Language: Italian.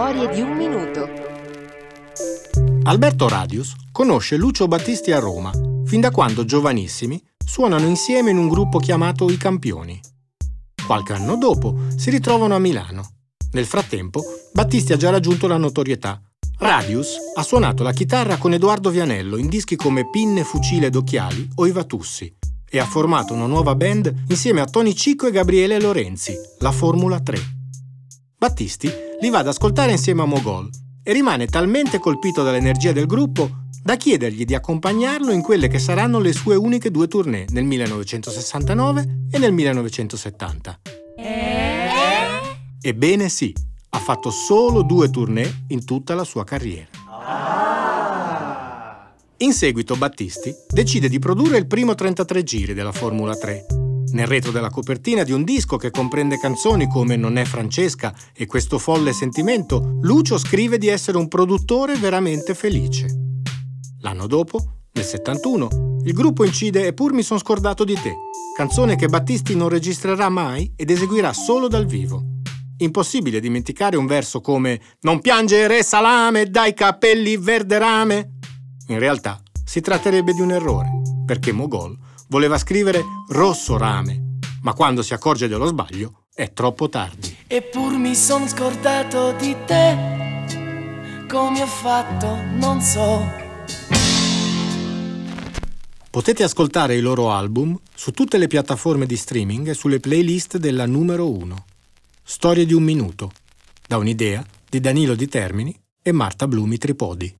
Storie di un minuto. Alberto Radius conosce Lucio Battisti a Roma, fin da quando giovanissimi suonano insieme in un gruppo chiamato I Campioni. Qualche anno dopo si ritrovano a Milano. Nel frattempo, Battisti ha già raggiunto la notorietà. Radius ha suonato la chitarra con Edoardo Vianello in dischi come Pinne, Fucile ed Occhiali o I Vatussi e ha formato una nuova band insieme a Tony Cicco e Gabriele Lorenzi, la Formula 3. Battisti li va ad ascoltare insieme a Mogol e rimane talmente colpito dall'energia del gruppo da chiedergli di accompagnarlo in quelle che saranno le sue uniche due tournée nel 1969 e nel 1970. Ebbene sì, ha fatto solo due tournée in tutta la sua carriera. In seguito Battisti decide di produrre il primo 33 giri della Formula 3. Nel retro della copertina di un disco che comprende canzoni come Non è Francesca e Questo folle sentimento, Lucio scrive di essere un produttore veramente felice. L'anno dopo, nel 71, il gruppo incide Eppur mi son scordato di te, canzone che Battisti non registrerà mai ed eseguirà solo dal vivo. Impossibile dimenticare un verso come Non piangere salame dai capelli verde rame in realtà si tratterebbe di un errore, perché Mogol voleva scrivere rosso rame, ma quando si accorge dello sbaglio è troppo tardi. Eppur mi son scordato di te, come ho fatto non so. Potete ascoltare i loro album su tutte le piattaforme di streaming e sulle playlist della numero 1. Storie di un minuto, da un'idea di Danilo Di Termini e Marta Blumi Tripodi.